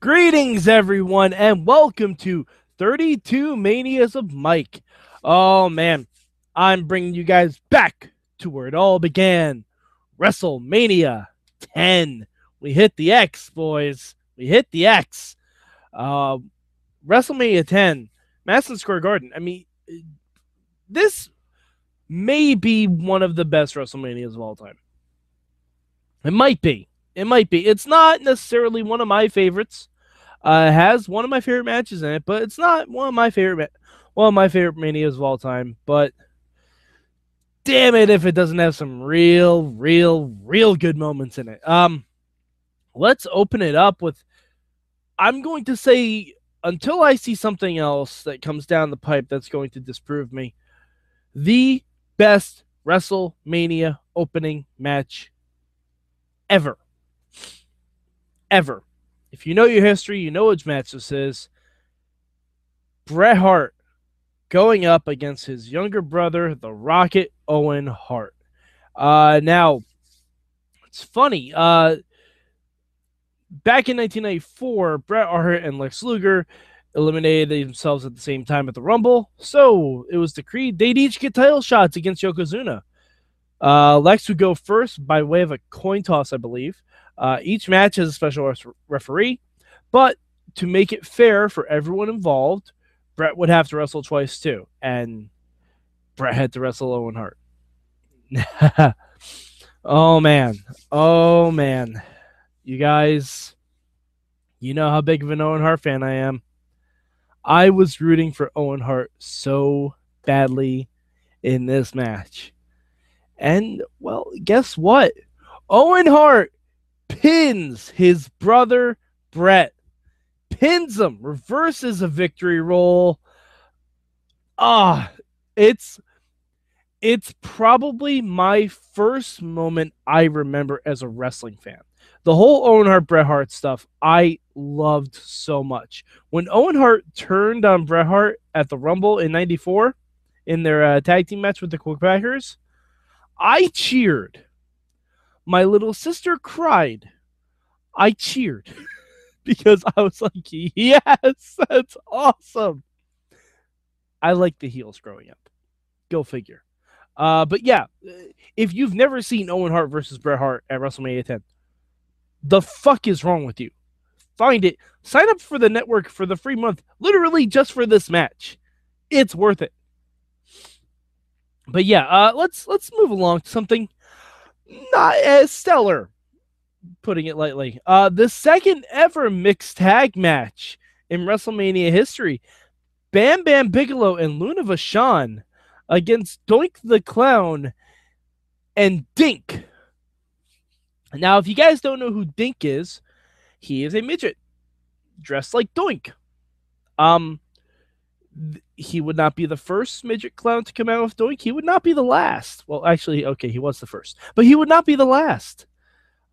Greetings, everyone, and welcome to 32 Manias of Mike. Oh, man, I'm bringing you guys back to where it all began WrestleMania 10. We hit the X, boys. We hit the X. Uh, WrestleMania 10, Madison Square Garden. I mean, this may be one of the best WrestleManias of all time. It might be. It might be. It's not necessarily one of my favorites. Uh, has one of my favorite matches in it, but it's not one of my favorite one of my favorite manias of all time. But damn it, if it doesn't have some real, real, real good moments in it. Um, let's open it up with. I'm going to say until I see something else that comes down the pipe that's going to disprove me, the best WrestleMania opening match ever. Ever. If you know your history, you know which match this is. Bret Hart going up against his younger brother, the Rocket Owen Hart. Uh, now, it's funny. Uh, back in 1994, Bret Hart and Lex Luger eliminated themselves at the same time at the Rumble. So it was decreed they'd each get title shots against Yokozuna. Uh, Lex would go first by way of a coin toss, I believe. Uh, each match has a special referee, but to make it fair for everyone involved, Bret would have to wrestle twice too, and Bret had to wrestle Owen Hart. oh man, oh man, you guys, you know how big of an Owen Hart fan I am. I was rooting for Owen Hart so badly in this match. And, well, guess what? Owen Hart pins his brother Bret. Pins him, reverses a victory roll. Ah, it's it's probably my first moment I remember as a wrestling fan. The whole Owen Hart Bret Hart stuff I loved so much. When Owen Hart turned on Bret Hart at the Rumble in '94 in their uh, tag team match with the Quebecers, I cheered. My little sister cried. I cheered because I was like, yes, that's awesome. I like the heels growing up. Go figure. Uh, but yeah, if you've never seen Owen Hart versus Bret Hart at WrestleMania 10, the fuck is wrong with you? Find it. Sign up for the network for the free month, literally just for this match. It's worth it. But yeah, uh, let's let's move along to something not as stellar, putting it lightly. Uh, the second ever mixed tag match in WrestleMania history: Bam Bam Bigelow and Luna Vachon against Doink the Clown and Dink. Now, if you guys don't know who Dink is, he is a midget dressed like Doink. Um, he would not be the first midget clown to come out with Doink. He would not be the last. Well, actually, okay, he was the first, but he would not be the last.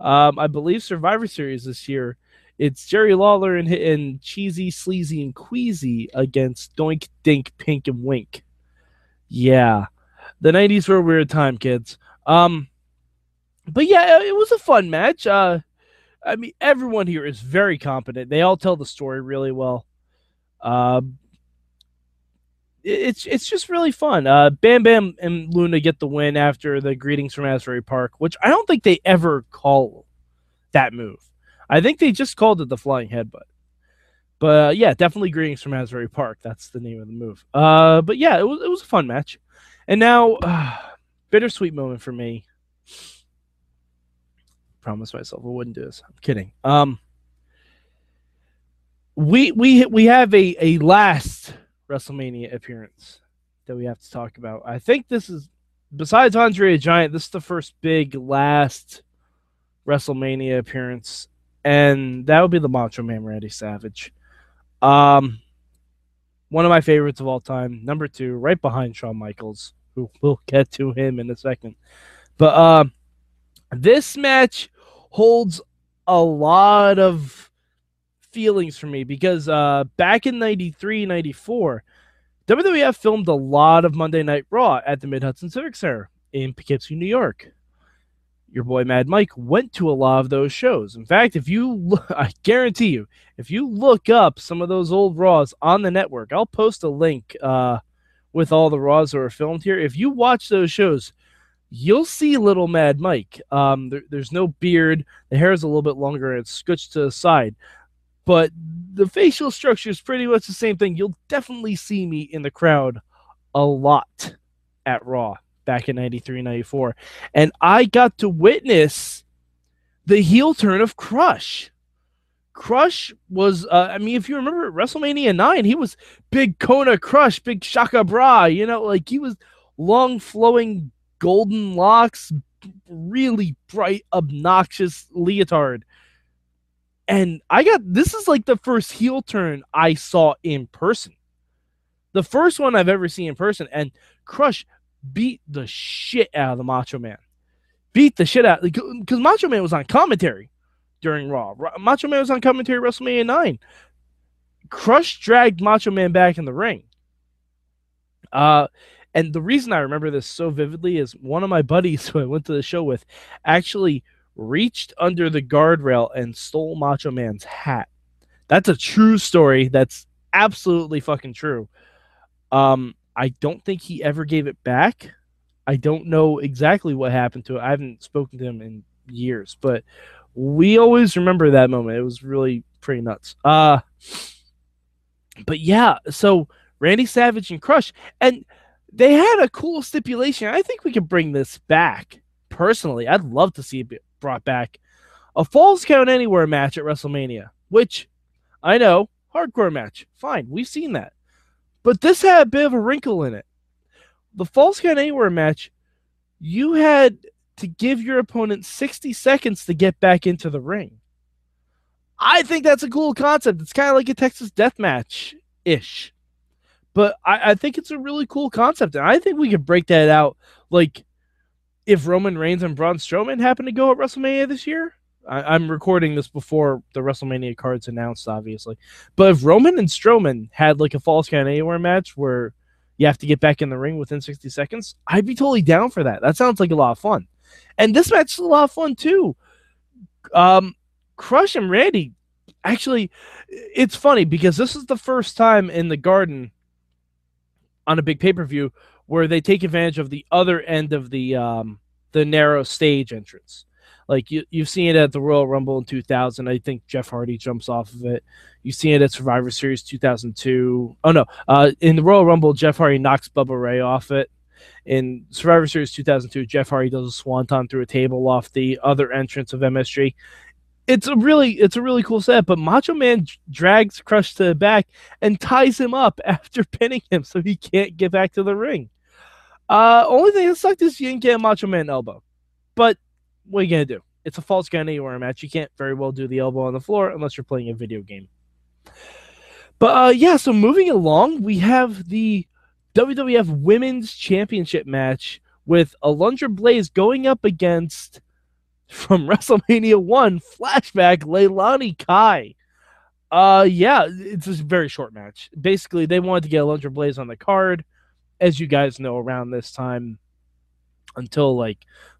Um, I believe Survivor Series this year. It's Jerry Lawler and, and Cheesy, Sleazy, and Queasy against Doink, Dink, Pink, and Wink. Yeah, the '90s were a weird time, kids. Um, but yeah, it was a fun match. Uh, I mean, everyone here is very competent. They all tell the story really well. Uh, it's it's just really fun. Uh, Bam Bam and Luna get the win after the greetings from Asbury Park, which I don't think they ever call that move. I think they just called it the flying headbutt. But uh, yeah, definitely greetings from Asbury Park. That's the name of the move. Uh, but yeah, it was it was a fun match. And now, uh, bittersweet moment for me. Promise myself I wouldn't do this. I'm kidding. Um, we we we have a a last WrestleMania appearance that we have to talk about. I think this is, besides Andre Giant, this is the first big last WrestleMania appearance, and that would be the Macho Man Randy Savage. Um, one of my favorites of all time, number two, right behind Shawn Michaels, who we'll get to him in a second. But uh, this match holds a lot of feelings for me because uh, back in 93, 94, WWF filmed a lot of Monday Night Raw at the Mid Hudson Civic Center in Poughkeepsie, New York. your boy Mad Mike went to a lot of those shows. In fact, if you, look, I guarantee you, if you look up some of those old Raws on the network, I'll post a link uh, with all the Raws that were filmed here. If you watch those shows, you'll see little Mad Mike. Um, there, there's no beard, the hair is a little bit longer, and it's scooched to the side, but the facial structure is pretty much the same thing. You'll definitely see me in the crowd a lot at Raw back in 93 94 and i got to witness the heel turn of crush. Crush was uh, i mean if you remember wrestlemania 9 he was big kona crush big shaka bra you know like he was long flowing golden locks really bright obnoxious leotard and i got this is like the first heel turn i saw in person the first one i've ever seen in person and crush beat the shit out of the Macho Man. Beat the shit out because Macho Man was on commentary during Raw. Macho Man was on commentary WrestleMania 9. Crush dragged Macho Man back in the ring. Uh, and the reason I remember this so vividly is one of my buddies who I went to the show with actually reached under the guardrail and stole Macho Man's hat. That's a true story. That's absolutely fucking true. Um, I don't think he ever gave it back. I don't know exactly what happened to it. I haven't spoken to him in years, but we always remember that moment. It was really pretty nuts. Uh but yeah, so Randy Savage and Crush and they had a cool stipulation. I think we could bring this back. Personally, I'd love to see it brought back. A Falls Count Anywhere match at WrestleMania, which I know, hardcore match. Fine, we've seen that. But this had a bit of a wrinkle in it. The Falls Count Anywhere match, you had to give your opponent 60 seconds to get back into the ring. I think that's a cool concept. It's kind of like a Texas death match ish. But I, I, think it's a really cool concept. And I think we could break that out. Like, if Roman Reigns and Braun Strowman happen to go at WrestleMania this year, I, am recording this before the WrestleMania cards announced, obviously. But if Roman and Strowman had like a Falls Count Anywhere match where you have to get back in the ring within 60 seconds, I'd be totally down for that. That sounds like a lot of fun. And this match is a lot of fun too. Um, Crush and Randy, actually, it's funny because this is the first time in the Garden on a big pay per view where they take advantage of the other end of the um, the narrow stage entrance. Like you, you've seen it at the Royal Rumble in 2000. I think Jeff Hardy jumps off of it. You've seen it at Survivor Series 2002. Oh no, uh, in the Royal Rumble, Jeff Hardy knocks Bubba Ray off it. In Survivor Series 2002, Jeff Hardy does a swanton through a table off the other entrance of MSG. It's a really, it's a really cool set. But Macho Man drags Crush to the back and ties him up after pinning him, so he can't get back to the ring. Uh, only thing that sucked is you didn't get a Macho Man elbow, but what are you gonna do? It's a Falls Count Anywhere match. You can't very well do the elbow on the floor unless you're playing a video game. But uh, yeah, so moving along, we have the WWF Women's Championship match with Alundra Blaze going up against from WrestleMania One flashback Leilani Kai. Uh, yeah, it's a very short match. Basically, they wanted to get Alundra Blaze on the card, as you guys know, around this time until like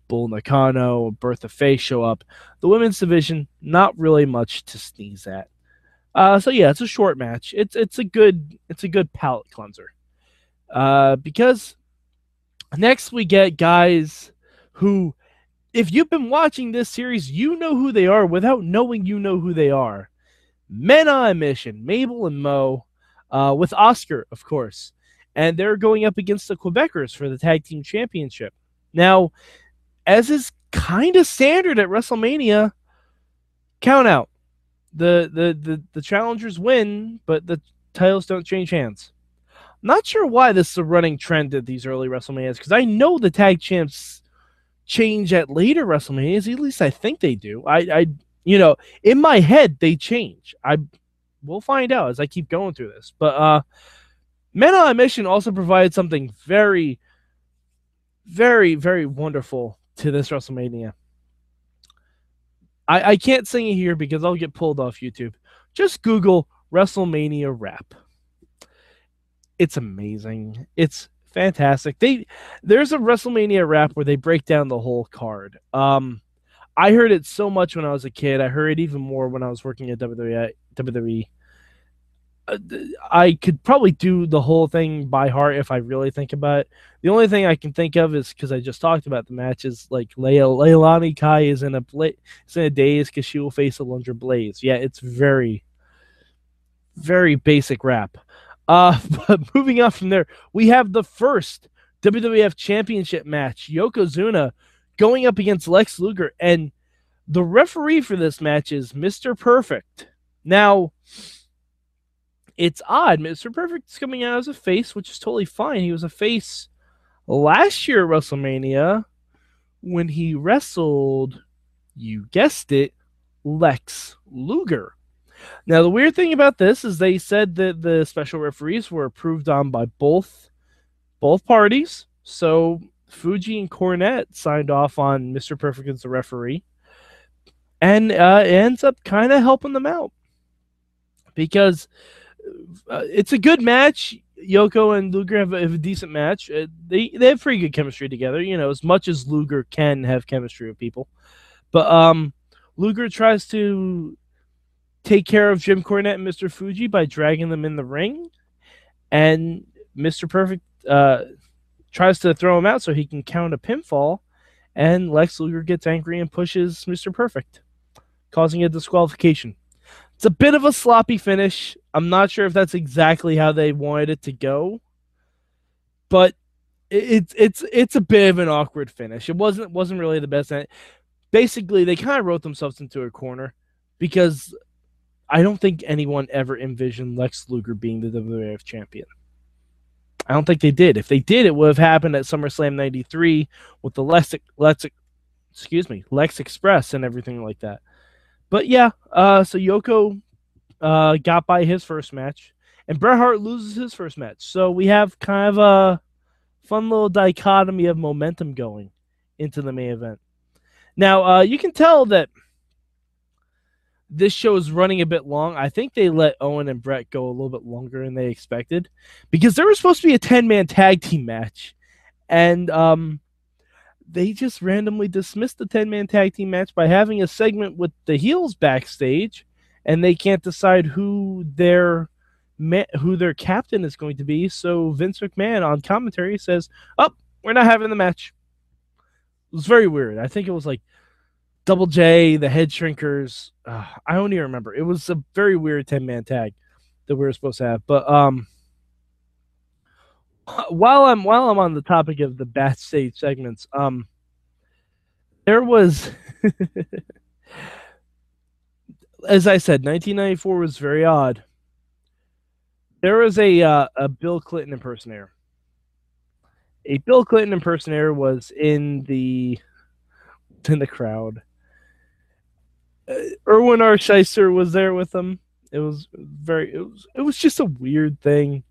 Bull Nakano, Bertha Faye show up. The women's division, not really much to sneeze at. Uh, so yeah, it's a short match. It's it's a good it's a good palate cleanser. Uh, because next we get guys who, if you've been watching this series, you know who they are without knowing you know who they are. Men on a mission, Mabel and Mo, uh, with Oscar, of course, and they're going up against the Quebecers for the tag team championship. Now, as is kind of standard at WrestleMania, count out. The, the the the challengers win, but the titles don't change hands. Not sure why this is a running trend at these early WrestleManias because I know the tag champs change at later WrestleManias. At least I think they do. I, I, you know, in my head they change. I, we'll find out as I keep going through this. But uh, Men on a Mission also provided something very, very, very wonderful to this WrestleMania. I, I can't sing it here because I'll get pulled off YouTube. Just Google WrestleMania rap. It's amazing. It's fantastic. They there's a WrestleMania rap where they break down the whole card. Um I heard it so much when I was a kid. I heard it even more when I was working at WWE. WWE. Uh, I could probably do the whole thing by heart if I really think about it. The only thing I can think of is because I just talked about the match is like Leia, Leilani Kai is in a bla- is in a daze because she will face a Alundra Blaze. Yeah, it's very, very basic rap. Uh, but moving on from there, we have the first WWF Championship match: Yokozuna going up against Lex Luger, and the referee for this match is Mr. Perfect. Now it's odd. Mr. Perfect is coming out as a face, which is totally fine. He was a face last year at WrestleMania when he wrestled, you guessed it, Lex Luger. Now, the weird thing about this is they said that the special referees were approved on by both both parties. So Fuji and Cornette signed off on Mr. Perfect as the referee. And uh, it ends up kind of helping them out because uh, it's a good match. Yoko and Luger have a, have a decent match. Uh, they they have pretty good chemistry together. You know, as much as Luger can have chemistry with people, but um, Luger tries to take care of Jim Cornette and Mr. Fuji by dragging them in the ring, and Mr. Perfect uh, tries to throw him out so he can count a pinfall, and Lex Luger gets angry and pushes Mr. Perfect, causing a disqualification. It's a bit of a sloppy finish. I'm not sure if that's exactly how they wanted it to go, but it's it's it's a bit of an awkward finish. It wasn't wasn't really the best. Basically, they kind of wrote themselves into a corner because I don't think anyone ever envisioned Lex Luger being the WWF champion. I don't think they did. If they did, it would have happened at SummerSlam '93 with the Lex, Lex, excuse me, Lex Express and everything like that. But yeah, uh, so Yoko uh, got by his first match, and Bret Hart loses his first match. So we have kind of a fun little dichotomy of momentum going into the main event. Now uh, you can tell that this show is running a bit long. I think they let Owen and Bret go a little bit longer than they expected because there was supposed to be a 10 man tag team match. And um, they just randomly dismissed the 10 man tag team match by having a segment with the heels backstage and they can't decide who their who their captain is going to be. So Vince McMahon on commentary says oh we're not having the match. It was very weird. I think it was like Double J the head shrinkers. Uh, I don't even remember. It was a very weird 10 man tag that we were supposed to have. But um while I'm while I'm on the topic of the backstage segments, um, there was, as I said, 1994 was very odd. There was a uh, a Bill Clinton impersonator. A Bill Clinton impersonator was in the in the crowd. Uh, Irwin R. Schyster was there with them. It was very. It was. It was just a weird thing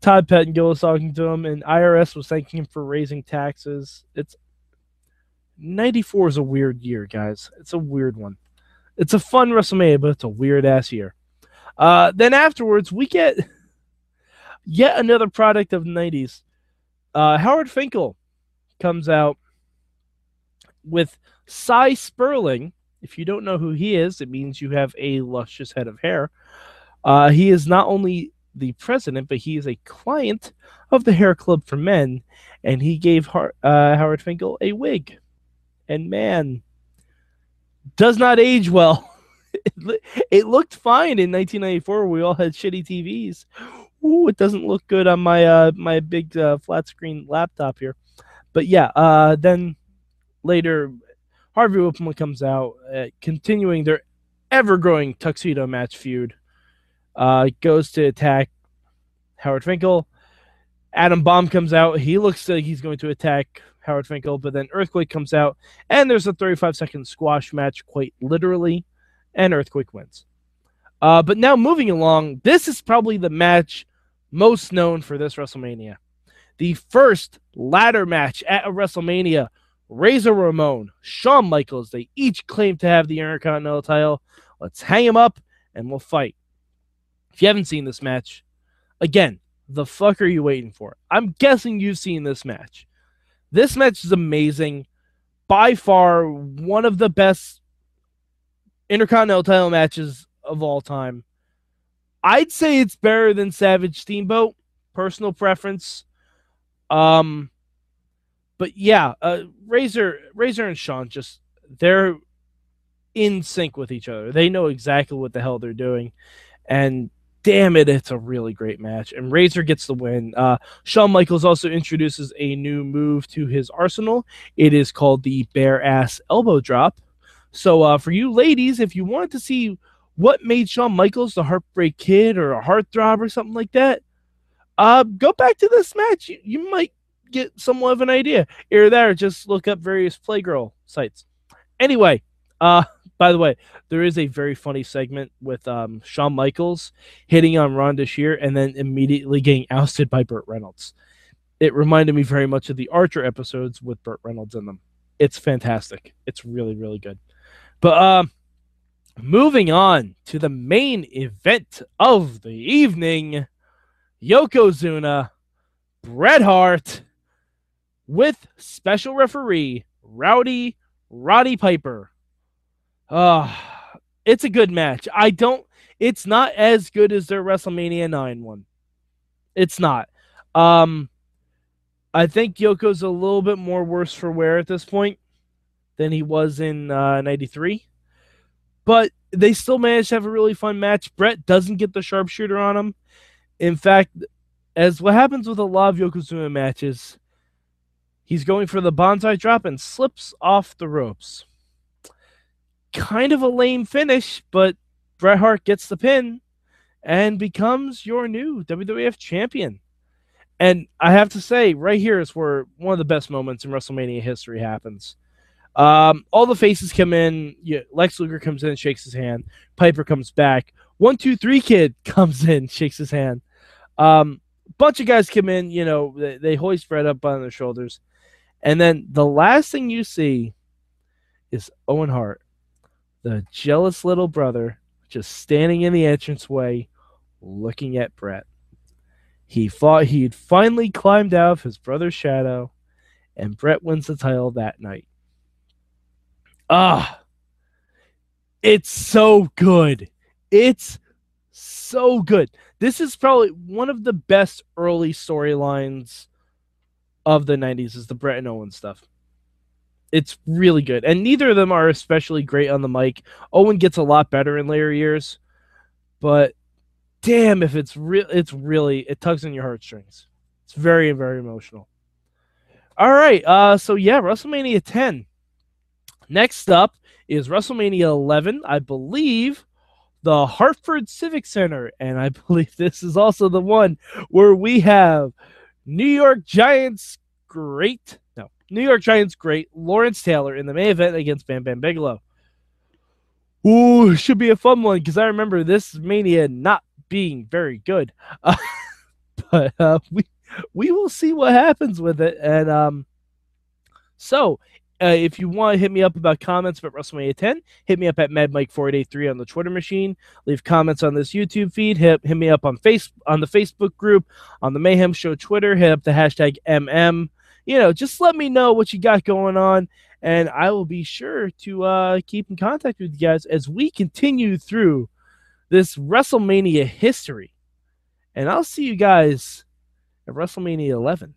Todd Pettengill was talking to him, and IRS was thanking him for raising taxes. It's 94 is a weird year, guys. It's a weird one. It's a fun WrestleMania, but it's a weird ass year. Uh, then afterwards, we get yet another product of the 90s. Uh, Howard Finkel comes out with Sy Sperling. If you don't know who he is, it means you have a luscious head of hair. Uh, he is not only the president, but he is a client of the Hair Club for Men, and he gave uh, Howard Finkel a wig. And man, does not age well. it, looked fine in 1994. We all had shitty TVs. Ooh, it doesn't look good on my uh, my big uh, flat screen laptop here. But yeah, uh, then later, Harvey Wippleman comes out, uh, continuing their ever growing tuxedo match feud uh, goes to attack Howard Finkel. Adam Bomb comes out. He looks like he's going to attack Howard Finkel, but then Earthquake comes out, and there's a 35 second squash match, quite literally, and Earthquake wins. Uh, but now moving along, this is probably the match most known for this WrestleMania. The first ladder match at a WrestleMania. Razor Ramon, Shawn Michaels, they each claim to have the Intercontinental title. Let's hang them up and we'll fight. If you haven't seen this match, again, the fuck are you waiting for? I'm guessing you've seen this match. This match is amazing. by far one of the best intercontinental title matches of all time. I'd say it's better than Savage Steamboat, personal preference. Um, but yeah, uh, Razor, Razor and Shawn just they're in sync with each other. They know exactly what the hell they're doing, and damn it, it's a really great match. And Razor gets the win. Uh, Shawn Michaels also introduces a new move to his arsenal. It is called the bare ass elbow drop. So uh, for you ladies, if you wanted to see what made Shawn Michaels the Heartbreak Kid or a heartthrob or something like that, uh, go back to this match. You, you might get somewhat of an idea. That or just look up various Playgirl sites. Anyway, uh, by the way, there is a very funny segment with um, Shawn Michaels hitting on Rhonda Shear and then immediately getting ousted by Burt Reynolds. It reminded me very much of the Archer episodes with Burt Reynolds in them. It's fantastic. It's really, really good. But um, moving on to the main event of the evening Yokozuna, Bret Hart, with special referee Rowdy Roddy Piper. Uh, it's a good match. I don't. It's not as good as their WrestleMania nine one. It's not. Um, I think Yoko's a little bit more worse for wear at this point than he was in uh, '93, but they still managed to have a really fun match. Bret doesn't get the sharpshooter on him. In fact, as what happens with a lot of Yokozuna matches, he's going for the banzai drop and slips off the ropes kind of a lame finish, but Bret Hart gets the pin and becomes your new WWF champion. And I have to say, right here is where one of the best moments in WrestleMania history happens. Um, all the faces come in. Lex Luger comes in, and shakes his hand. Piper comes back. One, two, three kid comes in, shakes his hand. Um, bunch of guys come in. You know, they, they hoist Bret up on their shoulders, and then the last thing you see is Owen Hart the jealous little brother just standing in the entranceway looking at Bret. He thought he'd finally climbed out of his brother's shadow, and Bret wins the title that night. Ah, it's so good. It's so good. This is probably one of the best early storylines of the 90s is the Bret and Owen stuff. It's really good. And neither of them are especially great on the mic. Owen gets a lot better in later years, but damn if it's real it's really it tugs on your heartstrings. It's very very emotional. All right, uh so yeah, WrestleMania 10. Next up is WrestleMania 11, I believe the Hartford Civic Center and I believe this is also the one where we have New York Giants great New York Giants great Lawrence Taylor in the main event against Bam Bam Bigelow. Ooh, should be a fun one because I remember this Mania not being very good. Uh, but uh, we we will see what happens with it. And um, so uh, if you want to hit me up about comments about WrestleMania 10, hit me up at MadMike4883 on the Twitter machine. Leave comments on this YouTube feed. Hit, hit me up on face on the Facebook group, on the Mayhem Show Twitter. Hit up the hashtag MM you know, just let me know what you got going on, and I will be sure to uh, keep in contact with you guys as we continue through this WrestleMania history. And I'll see you guys at WrestleMania 11.